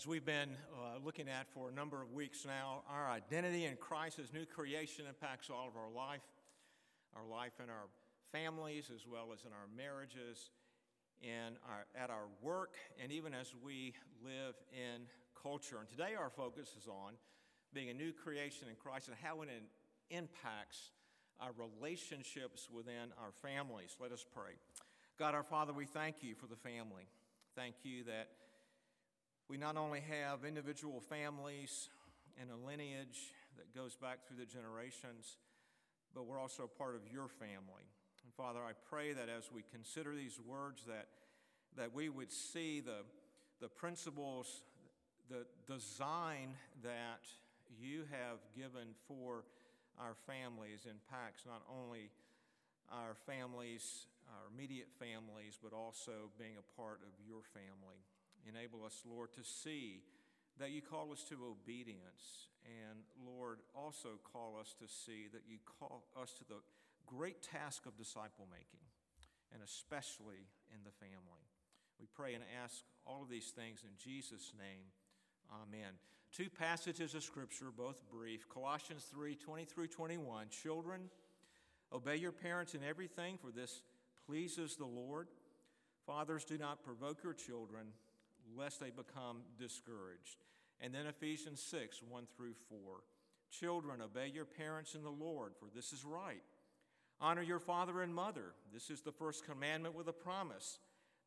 as we've been uh, looking at for a number of weeks now, our identity in Christ as new creation impacts all of our life, our life in our families, as well as in our marriages, in our, at our work, and even as we live in culture. And today our focus is on being a new creation in Christ and how it impacts our relationships within our families. Let us pray. God our Father, we thank you for the family. Thank you that we not only have individual families and a lineage that goes back through the generations, but we're also part of your family. And Father, I pray that as we consider these words, that, that we would see the, the principles, the design that you have given for our families impacts not only our families, our immediate families, but also being a part of your family. Enable us, Lord, to see that you call us to obedience. And Lord, also call us to see that you call us to the great task of disciple making, and especially in the family. We pray and ask all of these things in Jesus' name. Amen. Two passages of Scripture, both brief Colossians 3 20 through 21. Children, obey your parents in everything, for this pleases the Lord. Fathers, do not provoke your children lest they become discouraged. And then Ephesians 6 1 through 4. Children, obey your parents in the Lord, for this is right. Honor your father and mother. This is the first commandment with a promise,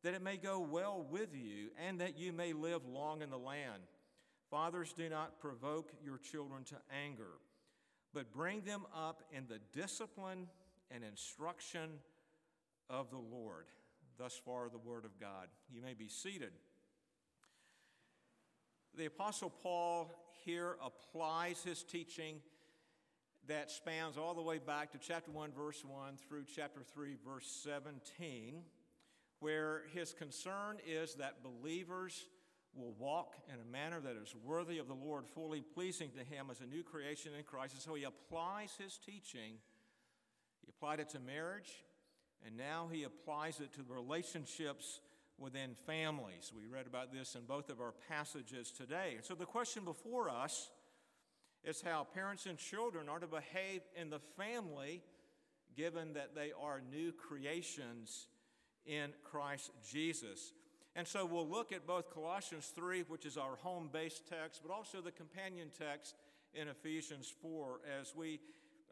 that it may go well with you and that you may live long in the land. Fathers, do not provoke your children to anger, but bring them up in the discipline and instruction of the Lord. Thus far, the word of God. You may be seated. The Apostle Paul here applies his teaching that spans all the way back to chapter 1, verse 1 through chapter 3, verse 17, where his concern is that believers will walk in a manner that is worthy of the Lord, fully pleasing to him as a new creation in Christ. And so he applies his teaching. He applied it to marriage, and now he applies it to the relationships within families. We read about this in both of our passages today. So the question before us is how parents and children are to behave in the family given that they are new creations in Christ Jesus. And so we'll look at both Colossians 3, which is our home based text, but also the companion text in Ephesians 4 as we,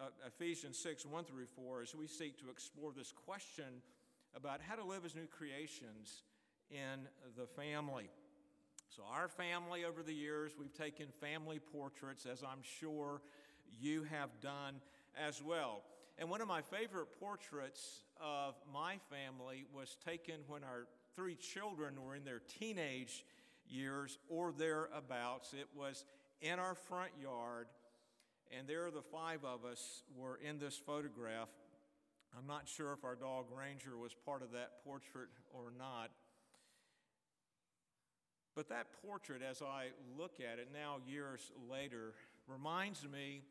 uh, Ephesians 6, 1 through 4, as we seek to explore this question about how to live as new creations in the family. So, our family over the years, we've taken family portraits, as I'm sure you have done as well. And one of my favorite portraits of my family was taken when our three children were in their teenage years or thereabouts. It was in our front yard, and there the five of us were in this photograph. I'm not sure if our dog Ranger was part of that portrait or not. But that portrait, as I look at it now, years later, reminds me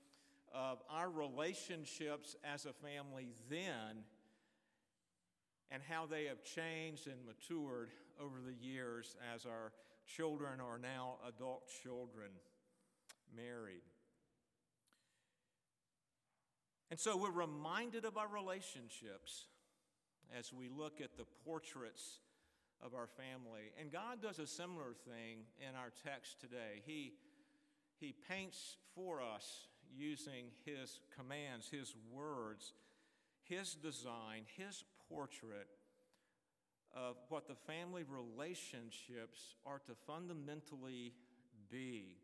of our relationships as a family then and how they have changed and matured over the years as our children are now adult children married. And so we're reminded of our relationships as we look at the portraits of our family. And God does a similar thing in our text today. He, he paints for us using His commands, His words, His design, His portrait of what the family relationships are to fundamentally be.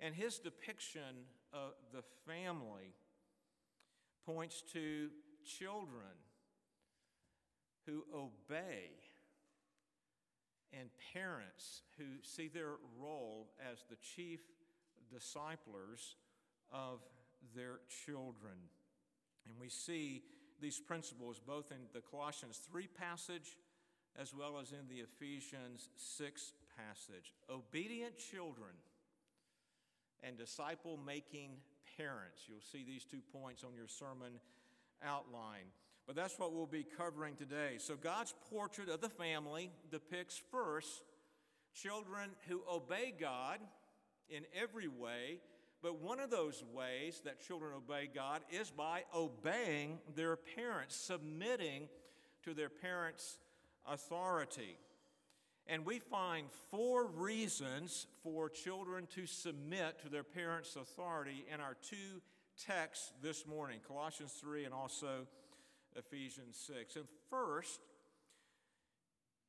And His depiction of the family points to children who obey and parents who see their role as the chief disciplers of their children. And we see these principles both in the Colossians 3 passage as well as in the Ephesians 6 passage. Obedient children and disciple making parents. You'll see these two points on your sermon outline. But that's what we'll be covering today. So, God's portrait of the family depicts first Children who obey God in every way, but one of those ways that children obey God is by obeying their parents, submitting to their parents' authority. And we find four reasons for children to submit to their parents' authority in our two texts this morning Colossians 3 and also Ephesians 6. And first,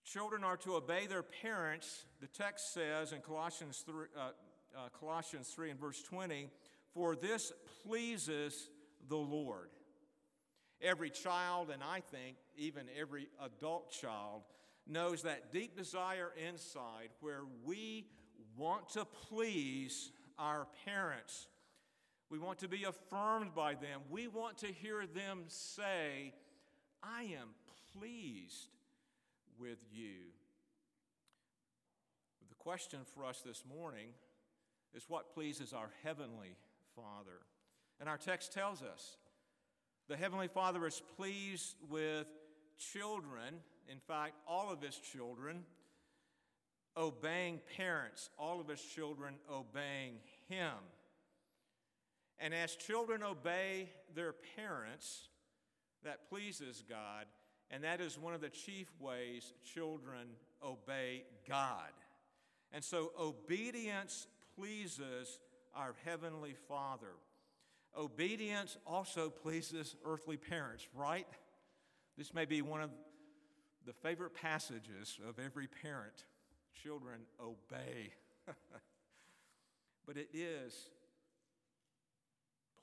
children are to obey their parents. The text says in Colossians 3, uh, uh, Colossians 3 and verse 20, For this pleases the Lord. Every child, and I think even every adult child, knows that deep desire inside where we want to please our parents. We want to be affirmed by them. We want to hear them say, I am pleased with you. The question for us this morning is what pleases our Heavenly Father? And our text tells us the Heavenly Father is pleased with children, in fact, all of His children, obeying parents, all of His children obeying Him. And as children obey their parents, that pleases God, and that is one of the chief ways children obey God. And so obedience pleases our Heavenly Father. Obedience also pleases earthly parents, right? This may be one of the favorite passages of every parent. Children obey. but it is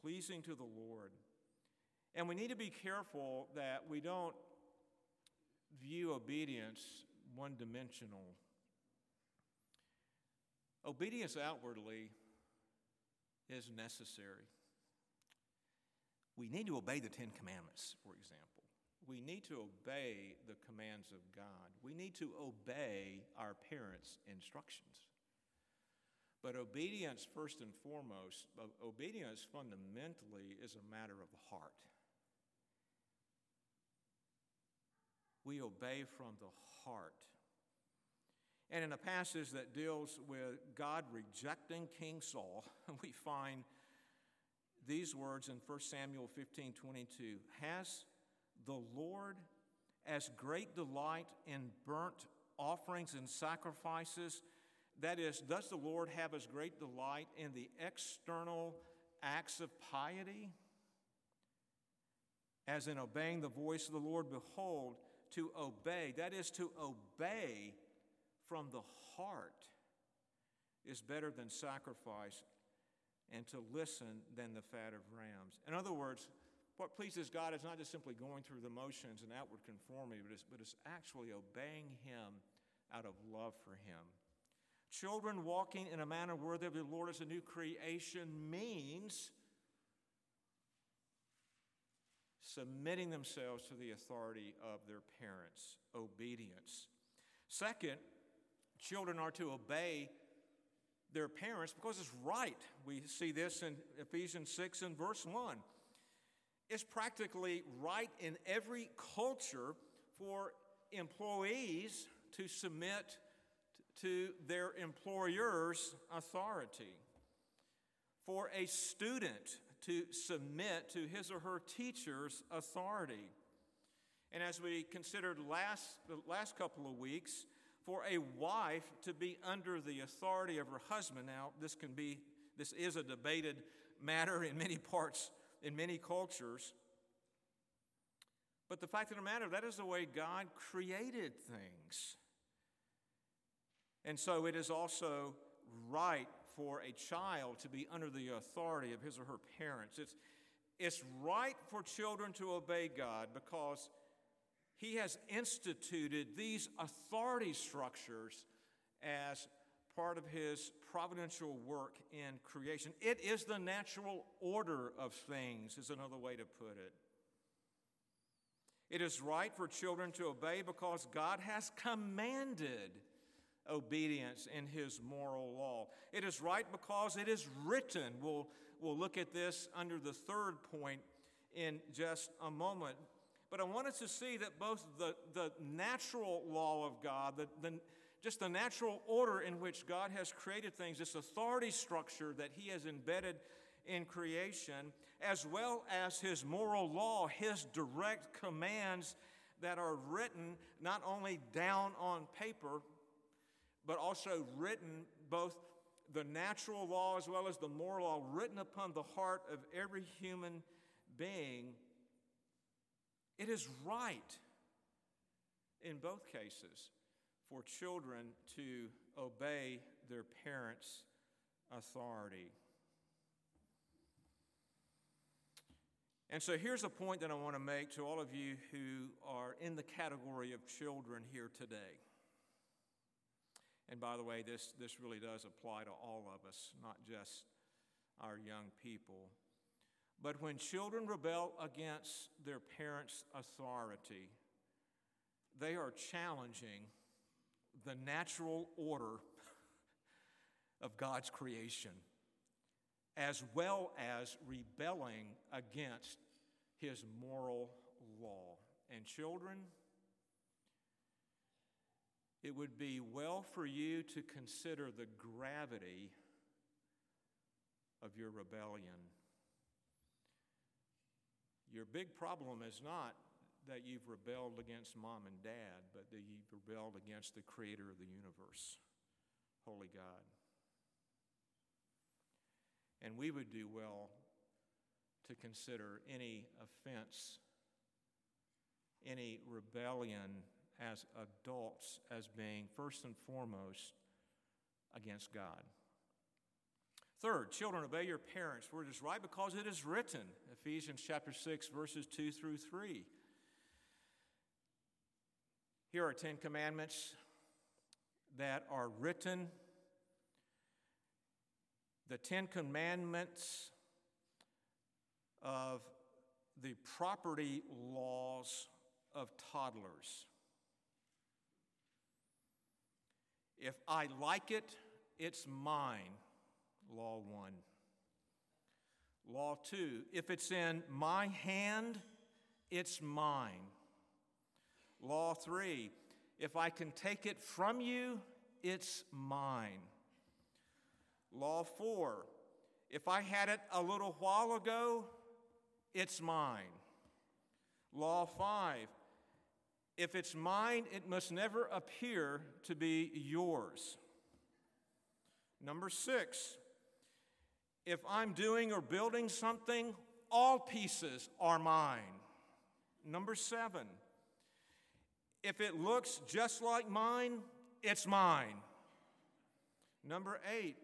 pleasing to the Lord. And we need to be careful that we don't view obedience one dimensional. Obedience outwardly is necessary. We need to obey the Ten Commandments, for example. We need to obey the commands of God. We need to obey our parents' instructions. But obedience, first and foremost, obedience fundamentally is a matter of the heart. We obey from the heart. And in a passage that deals with God rejecting King Saul, we find these words in 1 Samuel 15 22. Has the Lord as great delight in burnt offerings and sacrifices? That is, does the Lord have as great delight in the external acts of piety as in obeying the voice of the Lord? Behold, to obey, that is, to obey from the heart, is better than sacrifice and to listen than the fat of rams. In other words, what pleases God is not just simply going through the motions and outward conformity, but it's, but it's actually obeying Him out of love for Him. Children walking in a manner worthy of the Lord as a new creation means submitting themselves to the authority of their parents, obedience. Second, children are to obey their parents because it's right. We see this in Ephesians 6 and verse 1. It's practically right in every culture for employees to submit to their employer's authority, for a student to submit to his or her teacher's authority. And as we considered last, the last couple of weeks, for a wife to be under the authority of her husband. Now, this can be, this is a debated matter in many parts, in many cultures. But the fact of the matter, that is the way God created things. And so it is also right for a child to be under the authority of his or her parents. It's, it's right for children to obey God because he has instituted these authority structures as part of his providential work in creation. It is the natural order of things, is another way to put it. It is right for children to obey because God has commanded obedience in his moral law. It is right because it is written. We'll, we'll look at this under the third point in just a moment. But I want us to see that both the, the natural law of God, the, the just the natural order in which God has created things, this authority structure that He has embedded in creation, as well as His moral law, His direct commands that are written not only down on paper, but also written both the natural law as well as the moral law, written upon the heart of every human being. It is right in both cases for children to obey their parents' authority. And so here's a point that I want to make to all of you who are in the category of children here today. And by the way, this, this really does apply to all of us, not just our young people. But when children rebel against their parents' authority, they are challenging the natural order of God's creation, as well as rebelling against his moral law. And children, it would be well for you to consider the gravity of your rebellion. Your big problem is not that you've rebelled against mom and dad, but that you've rebelled against the creator of the universe, Holy God. And we would do well to consider any offense, any rebellion as adults as being first and foremost against God. Third, children, obey your parents, for it is right because it is written. Ephesians chapter 6, verses 2 through 3. Here are Ten Commandments that are written. The Ten Commandments of the property laws of toddlers. If I like it, it's mine. Law one. Law two. If it's in my hand, it's mine. Law three. If I can take it from you, it's mine. Law four. If I had it a little while ago, it's mine. Law five. If it's mine, it must never appear to be yours. Number six, if I'm doing or building something, all pieces are mine. Number seven, if it looks just like mine, it's mine. Number eight,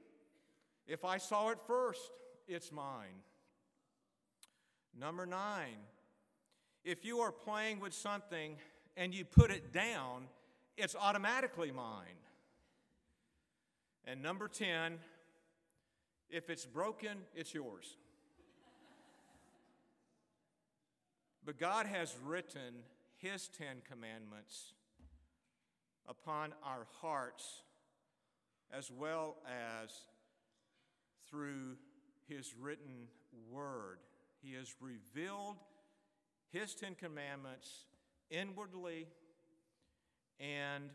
if I saw it first, it's mine. Number nine, if you are playing with something and you put it down, it's automatically mine. And number 10, if it's broken, it's yours. but God has written His Ten Commandments upon our hearts as well as through His written word. He has revealed His Ten Commandments inwardly and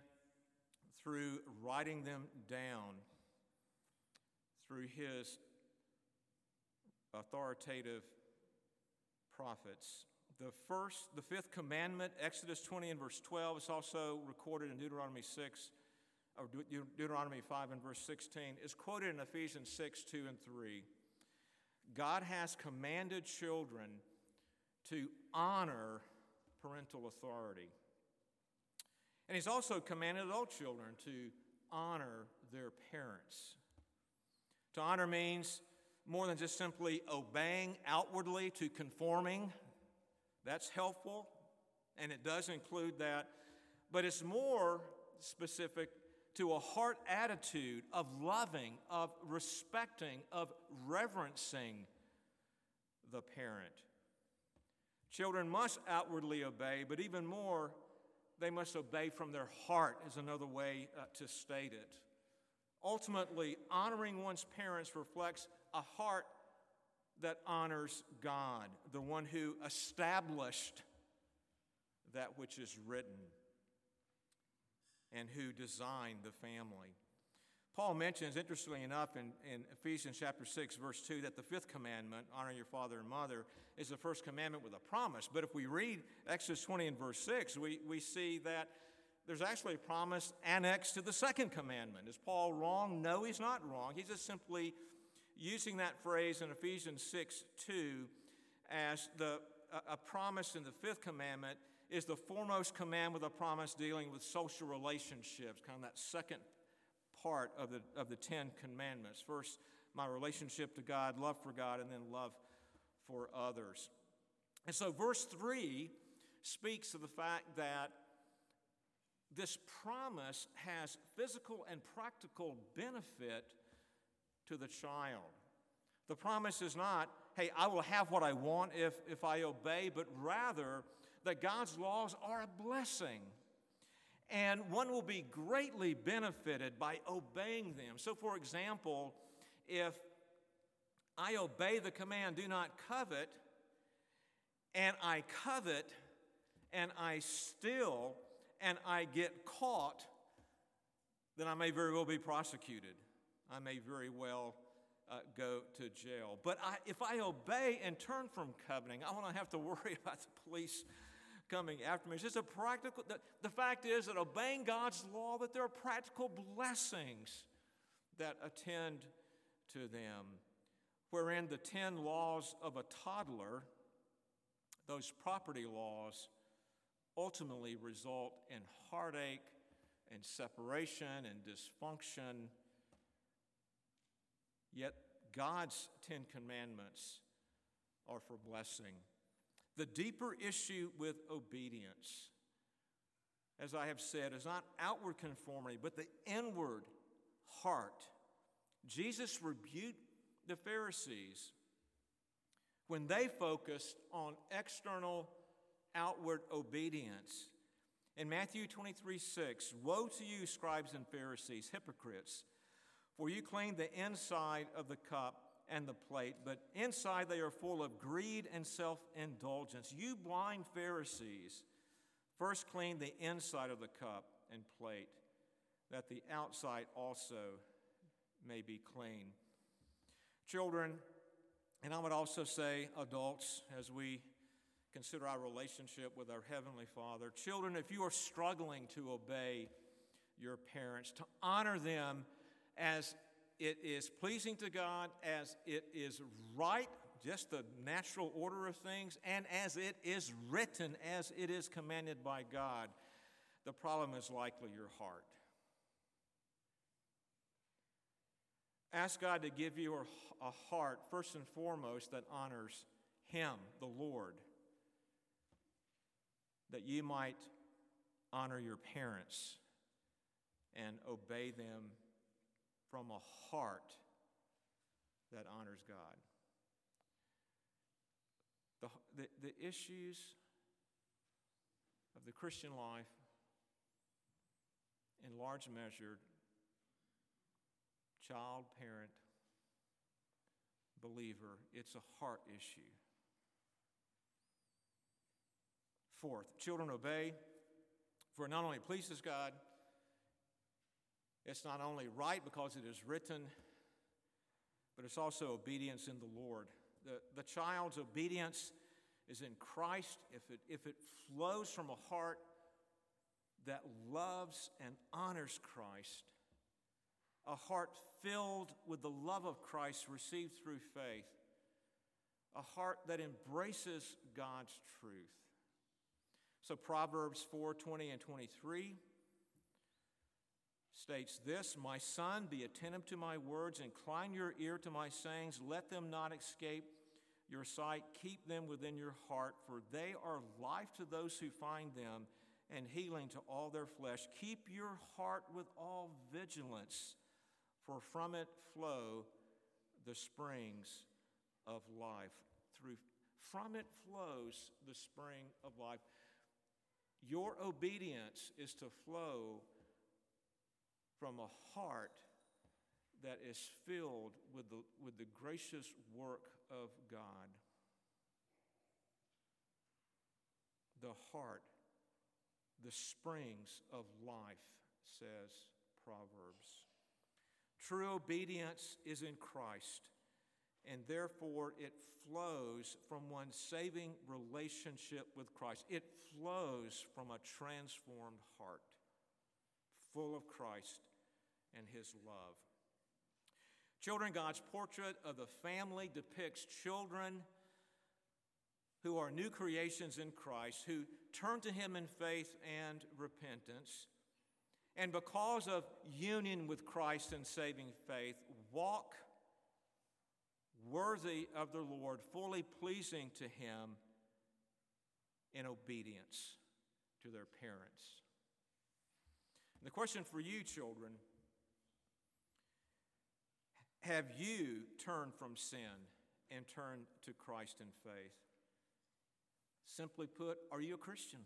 through writing them down through his authoritative prophets. The first, the fifth commandment, Exodus 20 and verse 12, is also recorded in Deuteronomy 6, or Deuteronomy 5 and verse 16, is quoted in Ephesians 6, 2 and 3. God has commanded children to honor parental authority. And he's also commanded all children to honor their parents. To honor means more than just simply obeying outwardly to conforming. That's helpful, and it does include that. But it's more specific to a heart attitude of loving, of respecting, of reverencing the parent. Children must outwardly obey, but even more, they must obey from their heart, is another way uh, to state it. Ultimately, honoring one's parents reflects a heart that honors God, the one who established that which is written. and who designed the family. Paul mentions, interestingly enough, in, in Ephesians chapter 6, verse 2, that the fifth commandment, honor your father and mother, is the first commandment with a promise. But if we read Exodus 20 and verse 6, we, we see that there's actually a promise annexed to the second commandment. Is Paul wrong? No, he's not wrong. He's just simply using that phrase in Ephesians 6 2 as the, a, a promise in the fifth commandment is the foremost command with a promise dealing with social relationships, kind of that second part of the, of the Ten Commandments. First, my relationship to God, love for God, and then love for others. And so, verse 3 speaks of the fact that this promise has physical and practical benefit to the child. The promise is not, hey, I will have what I want if, if I obey, but rather that God's laws are a blessing and one will be greatly benefited by obeying them. So, for example, if I obey the command, do not covet, and I covet, and I steal, and I get caught, then I may very well be prosecuted. I may very well uh, go to jail. But I, if I obey and turn from coveting, I won't have to worry about the police coming after me. It's just a practical, the, the fact is that obeying God's law, that there are practical blessings that attend to them. Wherein the 10 laws of a toddler, those property laws, ultimately result in heartache and separation and dysfunction. Yet God's Ten Commandments are for blessing. The deeper issue with obedience, as I have said, is not outward conformity, but the inward heart. Jesus rebuked the Pharisees when they focused on external, outward obedience. In Matthew 23 6, Woe to you, scribes and Pharisees, hypocrites, for you clean the inside of the cup and the plate, but inside they are full of greed and self indulgence. You blind Pharisees, first clean the inside of the cup and plate, that the outside also may be clean. Children, and I would also say adults, as we consider our relationship with our Heavenly Father, children, if you are struggling to obey your parents, to honor them as it is pleasing to God, as it is right, just the natural order of things, and as it is written, as it is commanded by God. The problem is likely your heart. Ask God to give you a heart, first and foremost, that honors Him, the Lord, that you might honor your parents and obey them from a heart that honors God. The, the, the issues of the Christian life, in large measure, child, parent, believer, it's a heart issue. Fourth, children obey, for it not only pleases God, it's not only right because it is written, but it's also obedience in the Lord. The, the child's obedience is in Christ if it, if it flows from a heart that loves and honors Christ, a heart filled with the love of Christ received through faith, a heart that embraces God's truth. So Proverbs 4 20 and 23 states this My son, be attentive to my words, incline your ear to my sayings, let them not escape your sight, keep them within your heart, for they are life to those who find them and healing to all their flesh. Keep your heart with all vigilance, for from it flow the springs of life. Through from it flows the spring of life. Your obedience is to flow from a heart that is filled with the, with the gracious work of God. The heart, the springs of life says Proverbs. True obedience is in Christ, and therefore it flows from one's saving relationship with Christ. It flows from a transformed heart, full of Christ and His love. Children, God's portrait of the family depicts children who are new creations in Christ, who turn to Him in faith and repentance, and because of union with Christ and saving faith, walk worthy of the Lord, fully pleasing to Him in obedience to their parents. And the question for you, children have you turned from sin and turned to Christ in faith? Simply put, are you a Christian?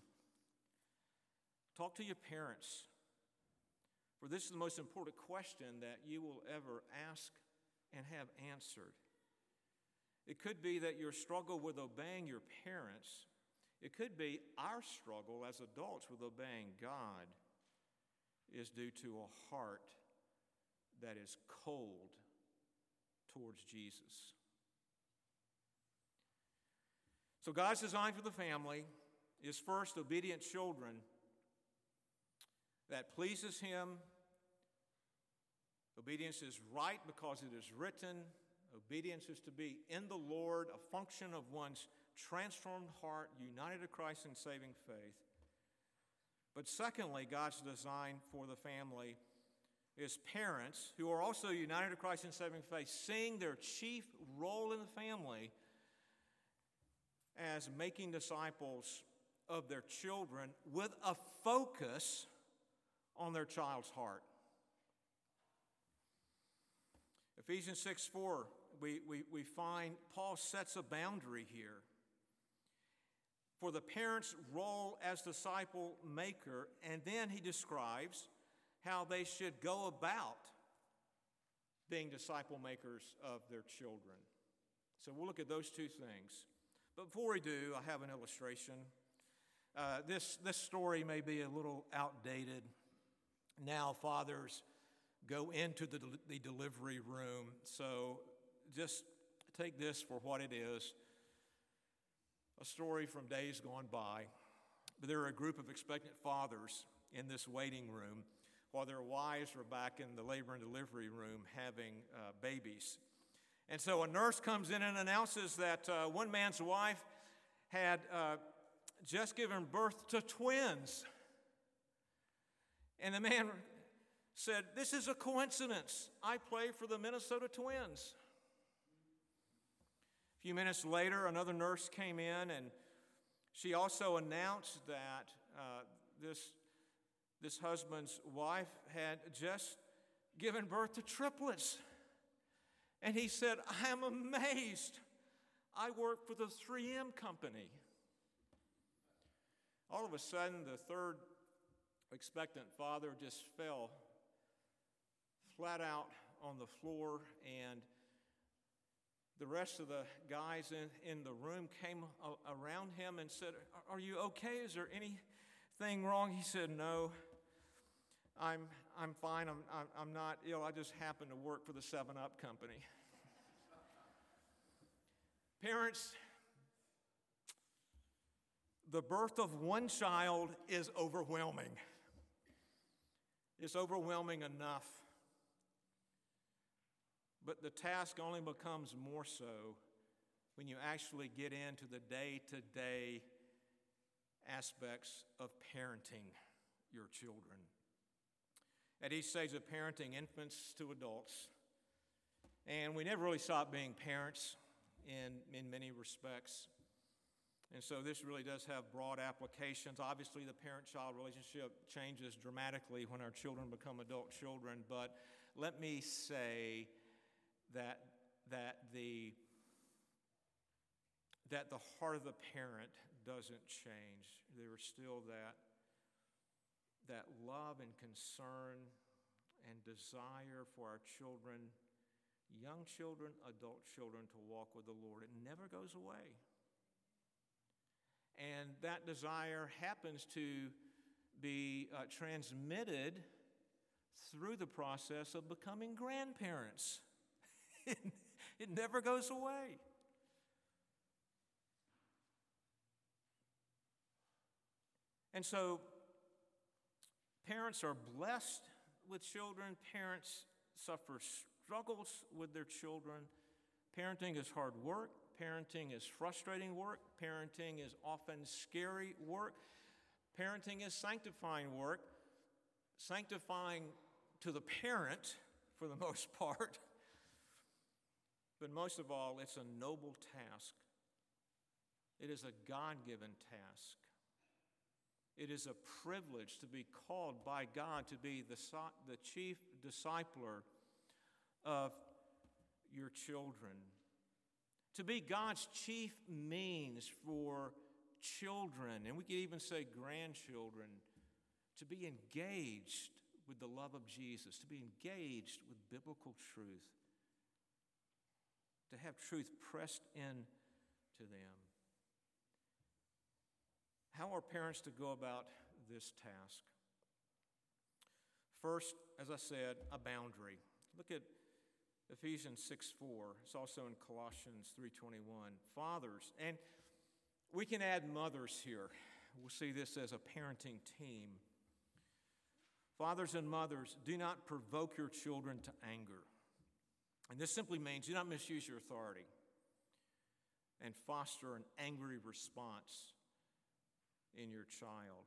Talk to your parents. For this is the most important question that you will ever ask and have answered. It could be that your struggle with obeying your parents, it could be our struggle as adults with obeying God, is due to a heart that is cold towards Jesus. So, God's design for the family is first obedient children that pleases Him. Obedience is right because it is written. Obedience is to be in the Lord, a function of one's transformed heart, united to Christ in saving faith. But secondly, God's design for the family is parents who are also united to Christ in saving faith, seeing their chief role in the family as making disciples of their children with a focus on their child's heart. Ephesians 6 4, we, we, we find Paul sets a boundary here for the parent's role as disciple maker, and then he describes how they should go about being disciple makers of their children. So we'll look at those two things. But before we do, I have an illustration. Uh, this, this story may be a little outdated. Now, fathers go into the, the delivery room. So just take this for what it is a story from days gone by. But there are a group of expectant fathers in this waiting room while their wives were back in the labor and delivery room having uh, babies. And so a nurse comes in and announces that uh, one man's wife had uh, just given birth to twins. And the man said, This is a coincidence. I play for the Minnesota Twins. A few minutes later, another nurse came in and she also announced that uh, this, this husband's wife had just given birth to triplets. And he said, I am amazed. I work for the 3M company. All of a sudden, the third expectant father just fell flat out on the floor, and the rest of the guys in, in the room came around him and said, Are you okay? Is there anything wrong? He said, No. I'm, I'm fine. I'm, I'm not ill. I just happen to work for the 7 Up company. Parents, the birth of one child is overwhelming. It's overwhelming enough. But the task only becomes more so when you actually get into the day to day aspects of parenting your children. At each stage of parenting, infants to adults. And we never really stop being parents in, in many respects. And so this really does have broad applications. Obviously, the parent child relationship changes dramatically when our children become adult children, but let me say that, that, the, that the heart of the parent doesn't change. There is still that, that love and concern and desire for our children, young children, adult children, to walk with the Lord. It never goes away. And that desire happens to be uh, transmitted through the process of becoming grandparents. it, it never goes away. And so, parents are blessed with children, parents suffer struggles with their children. Parenting is hard work, parenting is frustrating work, parenting is often scary work, parenting is sanctifying work, sanctifying to the parent for the most part. But most of all, it's a noble task. It is a God given task. It is a privilege to be called by God to be the, the chief discipler of your children, to be God's chief means for children, and we could even say grandchildren, to be engaged with the love of Jesus, to be engaged with biblical truth, to have truth pressed in to them. How are parents to go about this task? First, as I said, a boundary. Look at Ephesians 6 4. It's also in Colossians 3.21. Fathers, and we can add mothers here. We'll see this as a parenting team. Fathers and mothers, do not provoke your children to anger. And this simply means do not misuse your authority and foster an angry response in your child.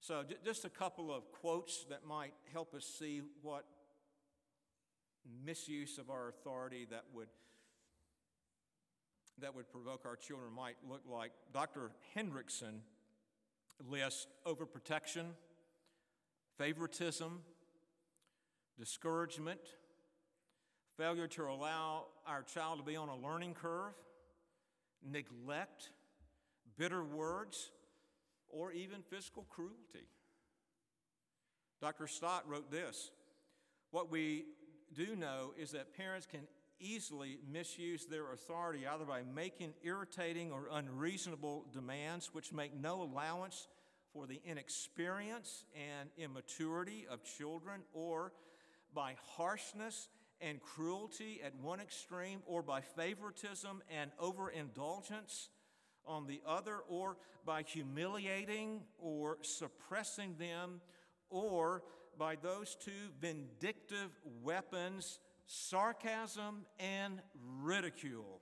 So, just a couple of quotes that might help us see what misuse of our authority that would that would provoke our children might look like. Dr. Hendriksen lists overprotection, favoritism, discouragement, failure to allow our child to be on a learning curve, neglect, bitter words, or even physical cruelty. Dr. Stott wrote this What we do know is that parents can easily misuse their authority either by making irritating or unreasonable demands which make no allowance for the inexperience and immaturity of children, or by harshness and cruelty at one extreme, or by favoritism and overindulgence on the other, or by humiliating or suppressing them, or by those two vindictive weapons sarcasm and ridicule.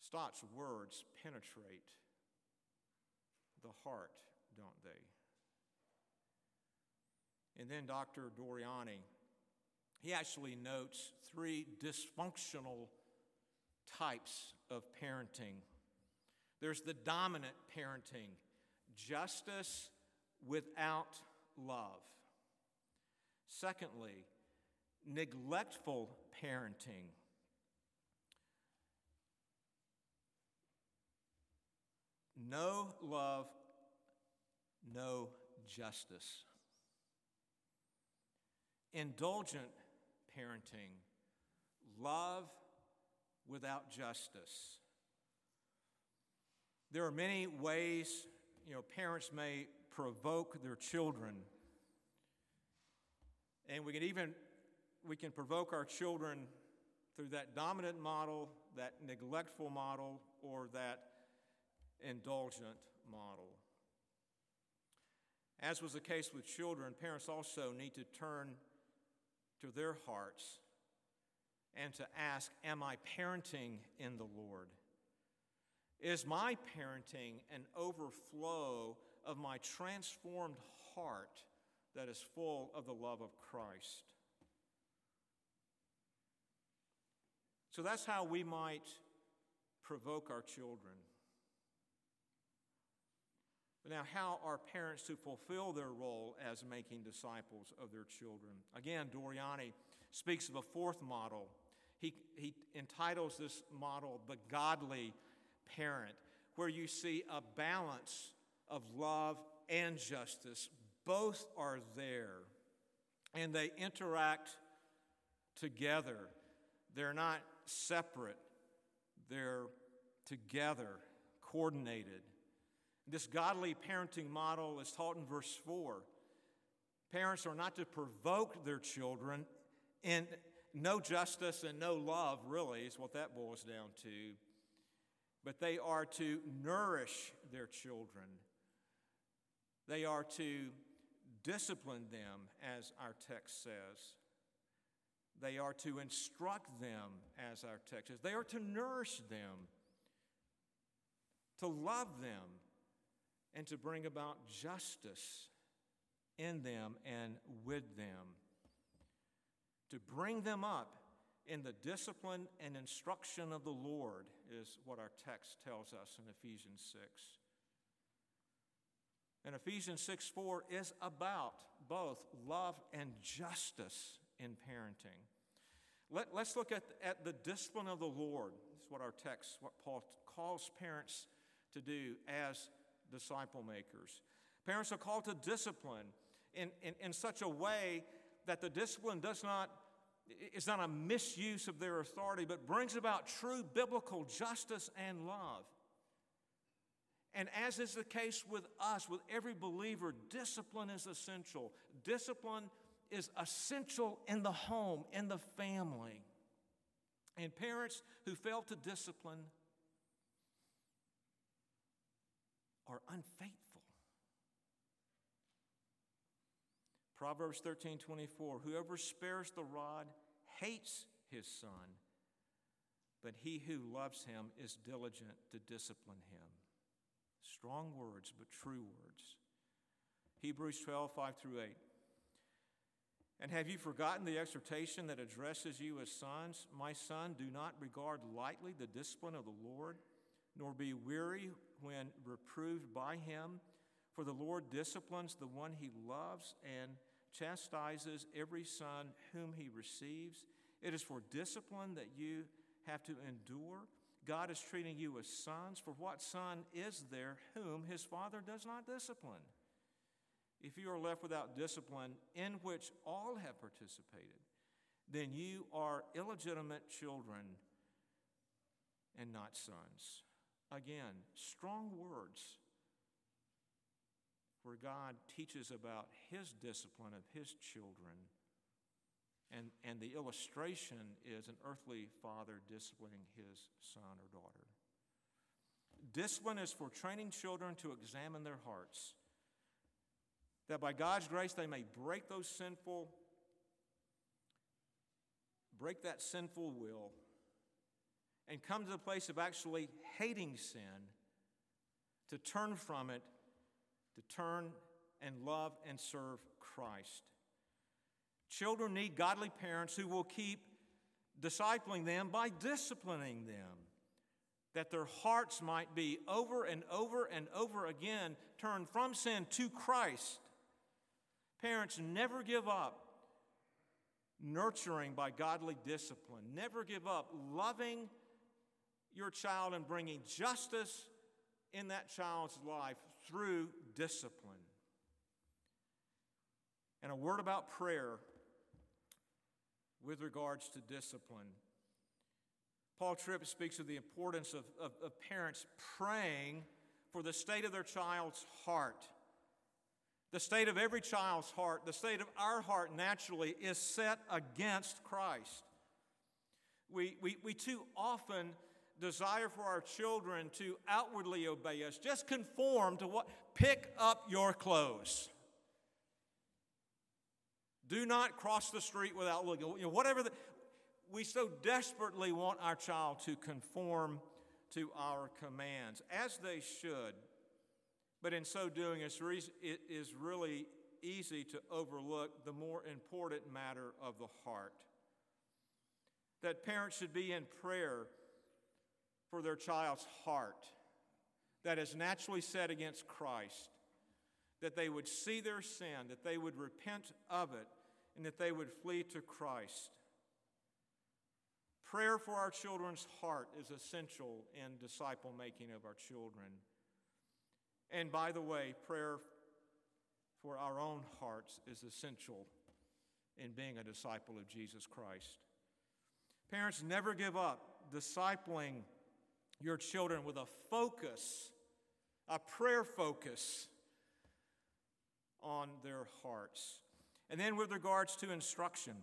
Stott's words penetrate the heart, don't they? And then Dr. Doriani, he actually notes three dysfunctional types of parenting. There's the dominant parenting, justice without love. Secondly, neglectful parenting. No love, no justice. Indulgent parenting. Love without justice. There are many ways, you know, parents may provoke their children. And we can even we can provoke our children through that dominant model, that neglectful model, or that indulgent model. As was the case with children, parents also need to turn to their hearts and to ask, Am I parenting in the Lord? Is my parenting an overflow of my transformed heart that is full of the love of Christ? So that's how we might provoke our children. Now, how are parents to fulfill their role as making disciples of their children? Again, Doriani speaks of a fourth model he, he entitles this model The Godly Parent, where you see a balance of love and justice. Both are there, and they interact together. They're not separate, they're together, coordinated. This godly parenting model is taught in verse 4 Parents are not to provoke their children in no justice and no love, really, is what that boils down to. But they are to nourish their children. They are to discipline them, as our text says. They are to instruct them, as our text says. They are to nourish them, to love them, and to bring about justice in them and with them. To bring them up in the discipline and instruction of the Lord is what our text tells us in Ephesians 6. And Ephesians 6 4 is about both love and justice in parenting. Let, us look at, at the discipline of the Lord. Is what our text, what Paul calls parents to do as disciple makers. Parents are called to discipline in, in, in such a way that the discipline does not is not a misuse of their authority, but brings about true biblical justice and love. And as is the case with us, with every believer, discipline is essential. Discipline is essential in the home, in the family. And parents who fail to discipline are unfaithful. Proverbs 13 24 Whoever spares the rod hates his son, but he who loves him is diligent to discipline him. Strong words, but true words. Hebrews 12 5 through 8. And have you forgotten the exhortation that addresses you as sons? My son, do not regard lightly the discipline of the Lord, nor be weary when reproved by him. For the Lord disciplines the one he loves and chastises every son whom he receives. It is for discipline that you have to endure. God is treating you as sons. For what son is there whom his father does not discipline? If you are left without discipline in which all have participated, then you are illegitimate children and not sons. Again, strong words where God teaches about his discipline of his children. And, and the illustration is an earthly father disciplining his son or daughter. Discipline is for training children to examine their hearts, that by God's grace they may break those sinful, break that sinful will, and come to the place of actually hating sin, to turn from it to turn and love and serve Christ. Children need godly parents who will keep discipling them by disciplining them, that their hearts might be over and over and over again turned from sin to Christ. Parents, never give up nurturing by godly discipline. Never give up loving your child and bringing justice in that child's life through discipline. And a word about prayer with regards to discipline. Paul Tripp speaks of the importance of, of, of, parents praying for the state of their child's heart. The state of every child's heart, the state of our heart naturally, is set against Christ. We, we, we too often desire for our children to outwardly obey us. Just conform to what, pick up your clothes. Do not cross the street without looking. You know, whatever the, we so desperately want our child to conform to our commands, as they should. But in so doing, it's re- it is really easy to overlook the more important matter of the heart. That parents should be in prayer for their child's heart that is naturally set against Christ, that they would see their sin, that they would repent of it, and that they would flee to Christ. Prayer for our children's heart is essential in disciple making of our children. And by the way, prayer for our own hearts is essential in being a disciple of Jesus Christ. Parents, never give up discipling your children with a focus, a prayer focus on their hearts. And then, with regards to instruction,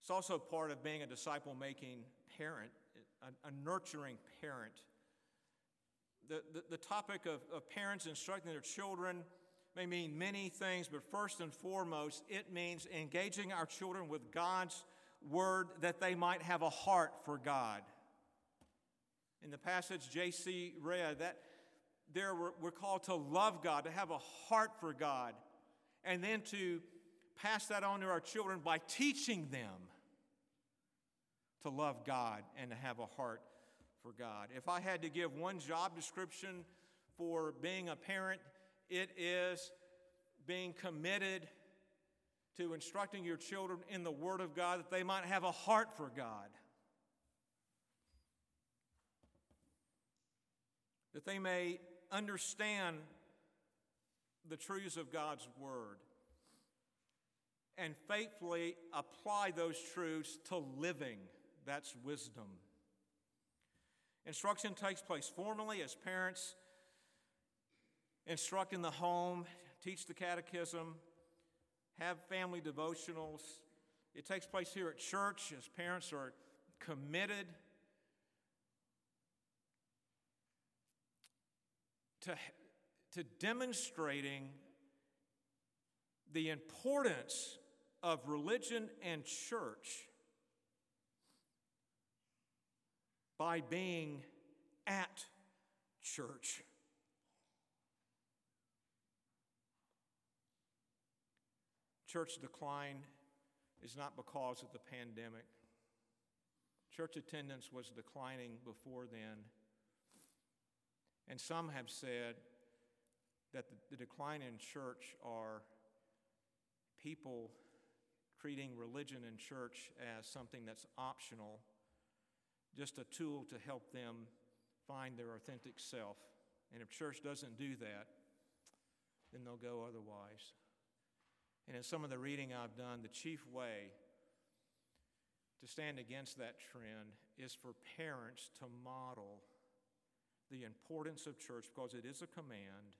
it's also part of being a disciple making parent, a, a nurturing parent. The, the, the topic of, of parents instructing their children may mean many things, but first and foremost, it means engaging our children with God's word that they might have a heart for God. In the passage JC read, that there we're, we're called to love God, to have a heart for God, and then to pass that on to our children by teaching them to love God and to have a heart for God. If I had to give one job description for being a parent, it is being committed to instructing your children in the Word of God that they might have a heart for God. That they may understand the truths of God's Word and faithfully apply those truths to living. That's wisdom. Instruction takes place formally as parents instruct in the home, teach the catechism, have family devotionals. It takes place here at church as parents are committed to, to demonstrating the importance of religion and church by being at church. Church decline is not because of the pandemic. Church attendance was declining before then. And some have said that the, the decline in church are people treating religion and church as something that's optional, just a tool to help them find their authentic self. And if church doesn't do that, then they'll go otherwise. And in some of the reading I've done, the chief way to stand against that trend is for parents to model the importance of church because it is a command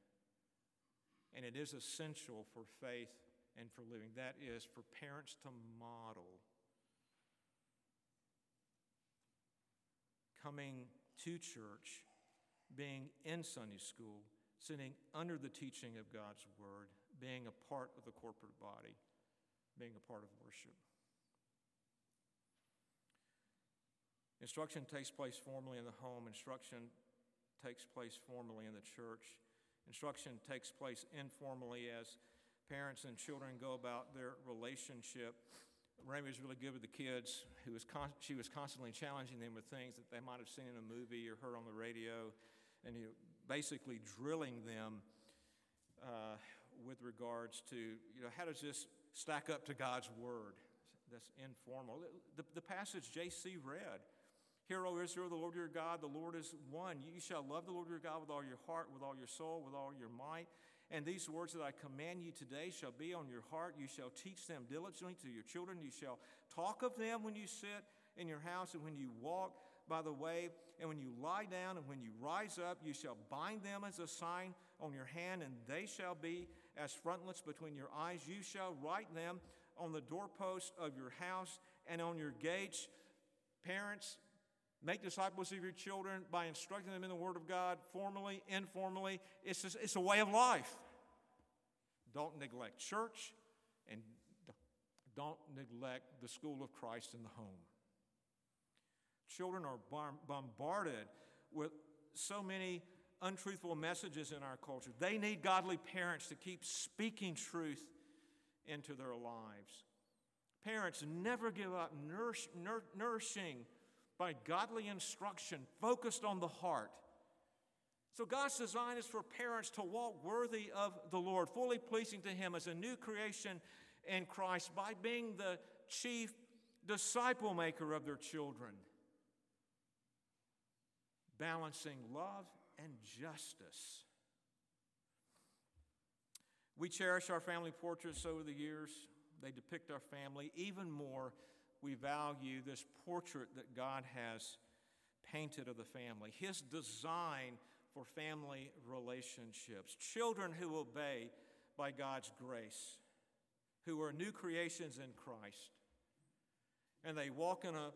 and it is essential for faith and for living. That is for parents to model coming to church, being in Sunday school, sitting under the teaching of God's Word, being a part of the corporate body, being a part of worship. Instruction takes place formally in the home, instruction takes place formally in the church. Instruction takes place informally as parents and children go about their relationship. Rami was really good with the kids. Who was con- she was constantly challenging them with things that they might have seen in a movie or heard on the radio, and you know, basically drilling them uh, with regards to, you know, how does this stack up to God's word? That's informal. The, the passage J.C. read Hear, O Israel, the Lord your God, the Lord is one. You shall love the Lord your God with all your heart, with all your soul, with all your might. And these words that I command you today shall be on your heart. You shall teach them diligently to your children. You shall talk of them when you sit in your house and when you walk by the way, and when you lie down and when you rise up, you shall bind them as a sign on your hand, and they shall be as frontlets between your eyes. You shall write them on the doorpost of your house and on your gates. Parents, make disciples of your children by instructing them in the Word of God, formally, informally. It's, just, it's a way of life. Don't neglect church and don't neglect the school of Christ in the home. Children are bombarded with so many untruthful messages in our culture. They need godly parents to keep speaking truth into their lives. Parents, never give up nourish, nourishing by godly instruction focused on the heart. So, God's design is for parents to walk worthy of the Lord, fully pleasing to Him as a new creation in Christ by being the chief disciple maker of their children, balancing love and justice. We cherish our family portraits over the years. They depict our family. Even more, we value this portrait that God has painted of the family, His design for family relationships, children who obey by God's grace. who are new creations in Christ, and they walk in a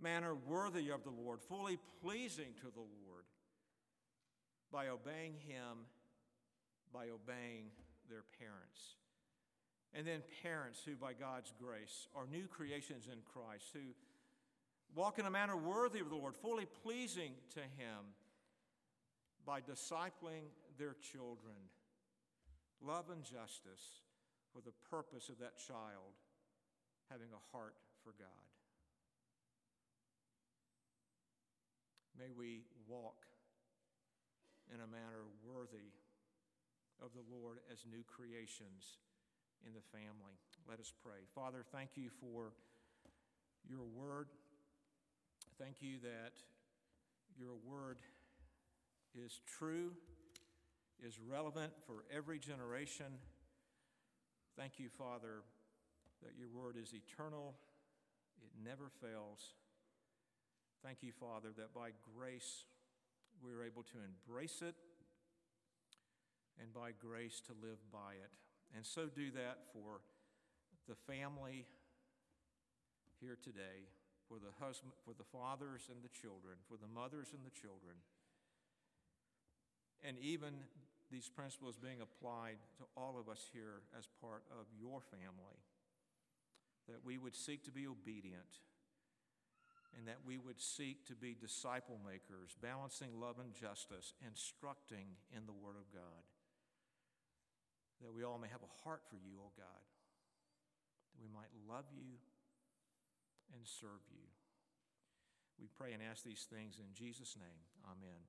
manner worthy of the Lord, fully pleasing to the Lord, by obeying Him, by obeying their parents. And then parents who, by God's grace, are new creations in Christ, who walk in a manner worthy of the Lord, fully pleasing to Him by discipling their children. Love and justice for the purpose of that child having a heart for God. May we walk in a manner worthy of the Lord as new creations in the family. Let us pray. Father, thank you for your word. Thank you that your word is true, is relevant for every generation. Thank you, Father, that your word is eternal, it never fails. Thank you, Father, that by grace we are able to embrace it and by grace to live by it. And so do that for the family here today, for the husband, for the fathers and the children, for the mothers and the children. And even these principles being applied to all of us here as part of your family. That we would seek to be obedient and that we would seek to be disciple makers, balancing love and justice, instructing in the Word of God that we all may have a heart for you, O God, that we might love you and serve you. We pray and ask these things in Jesus' name. Amen.